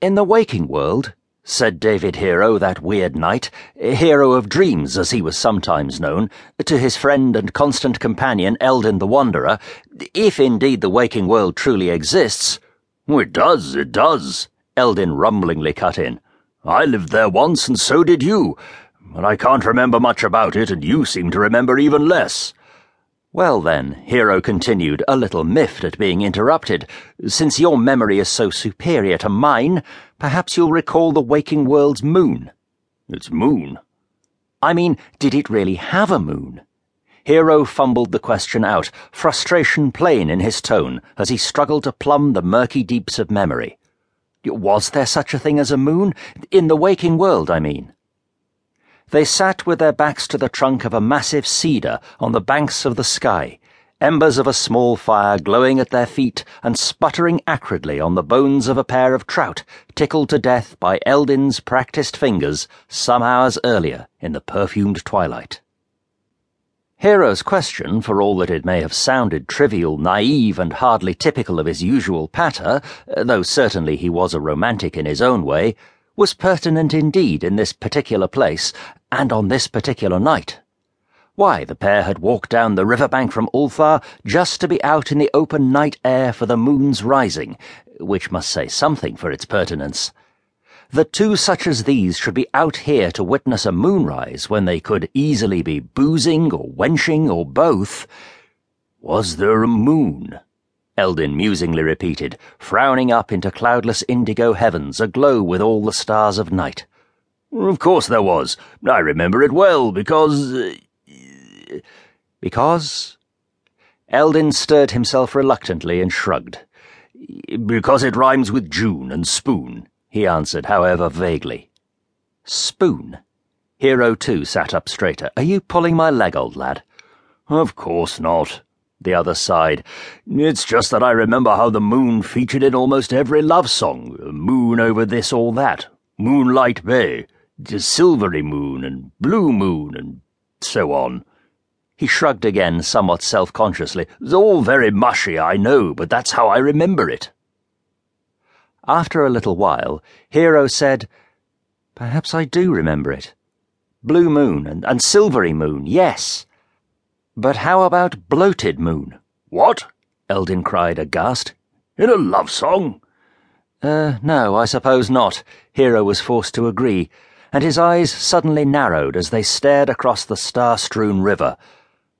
In the waking world, said David Hero that weird night, hero of dreams as he was sometimes known, to his friend and constant companion Eldin the Wanderer, if indeed the waking world truly exists. It does, it does, Eldin rumblingly cut in. I lived there once, and so did you, but I can't remember much about it, and you seem to remember even less. Well, then, Hero continued, a little miffed at being interrupted, since your memory is so superior to mine, perhaps you'll recall the waking world's moon. Its moon? I mean, did it really have a moon? Hero fumbled the question out, frustration plain in his tone, as he struggled to plumb the murky deeps of memory. Was there such a thing as a moon? In the waking world, I mean. They sat with their backs to the trunk of a massive cedar on the banks of the Skai, embers of a small fire glowing at their feet and sputtering acridly on the bones of a pair of trout tickled to death by Eldin's practiced fingers some hours earlier in the perfumed twilight. Hero's question, for all that it may have sounded trivial, naive, and hardly typical of his usual patter, though certainly he was a romantic in his own way, was pertinent indeed in this particular place and on this particular night. Why, the pair had walked down the river bank from Ulthar just to be out in the open night air for the moon's rising, which must say something for its pertinence. That two such as these should be out here to witness a moonrise when they could easily be boozing or wenching or both. Was there a moon? Eldin musingly repeated, frowning up into cloudless indigo heavens aglow with all the stars of night. Of course there was. I remember it well, because. Uh, because? Eldin stirred himself reluctantly and shrugged. Because it rhymes with June and spoon, he answered, however vaguely. Spoon? Hero, too, sat up straighter. Are you pulling my leg, old lad? Of course not. The other sighed. It's just that I remember how the moon featured in almost every love song. Moon over this or that. Moonlight Bay. The silvery moon and blue moon and so on. He shrugged again, somewhat self consciously. It's all very mushy, I know, but that's how I remember it. After a little while, Hero said, Perhaps I do remember it. Blue moon and, and silvery moon, yes. But how about bloated moon? What? Eldin cried, aghast. In a love song? Uh, no, I suppose not. Hero was forced to agree, and his eyes suddenly narrowed as they stared across the star-strewn river.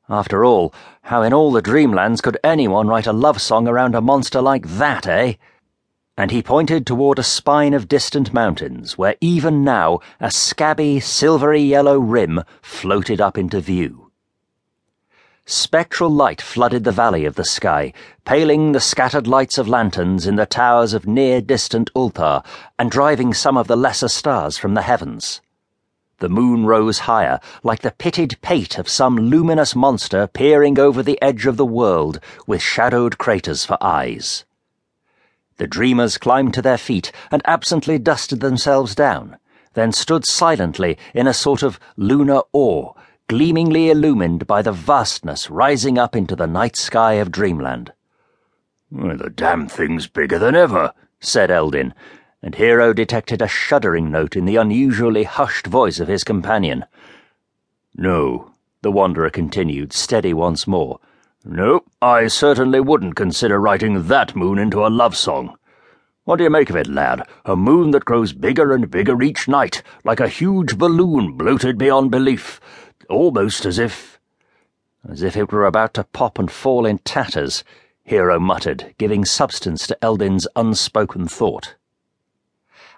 After all, how in all the dreamlands could anyone write a love song around a monster like that, eh? And he pointed toward a spine of distant mountains where even now a scabby, silvery yellow rim floated up into view. Spectral light flooded the valley of the Skai, paling the scattered lights of lanterns in the towers of near distant Ulthar and driving some of the lesser stars from the heavens. The moon rose higher, like the pitted pate of some luminous monster peering over the edge of the world with shadowed craters for eyes. The dreamers climbed to their feet and absently dusted themselves down, then stood silently in a sort of lunar awe gleamingly illumined by the vastness rising up into the night sky of dreamland. The damn thing's bigger than ever, said Eldin, and Hero detected a shuddering note in the unusually hushed voice of his companion. No, the Wanderer continued, steady once more. No, I certainly wouldn't consider writing that moon into a love song. What do you make of it, lad? A moon that grows bigger and bigger each night, like a huge balloon bloated beyond belief almost as if. As if it were about to pop and fall in tatters, Hero muttered, giving substance to Eldin's unspoken thought.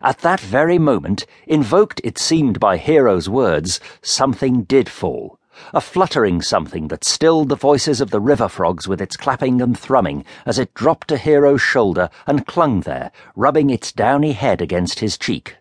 At that very moment, invoked it seemed by Hero's words, something did fall. A fluttering something that stilled the voices of the river frogs with its clapping and thrumming as it dropped to Hero's shoulder and clung there, rubbing its downy head against his cheek.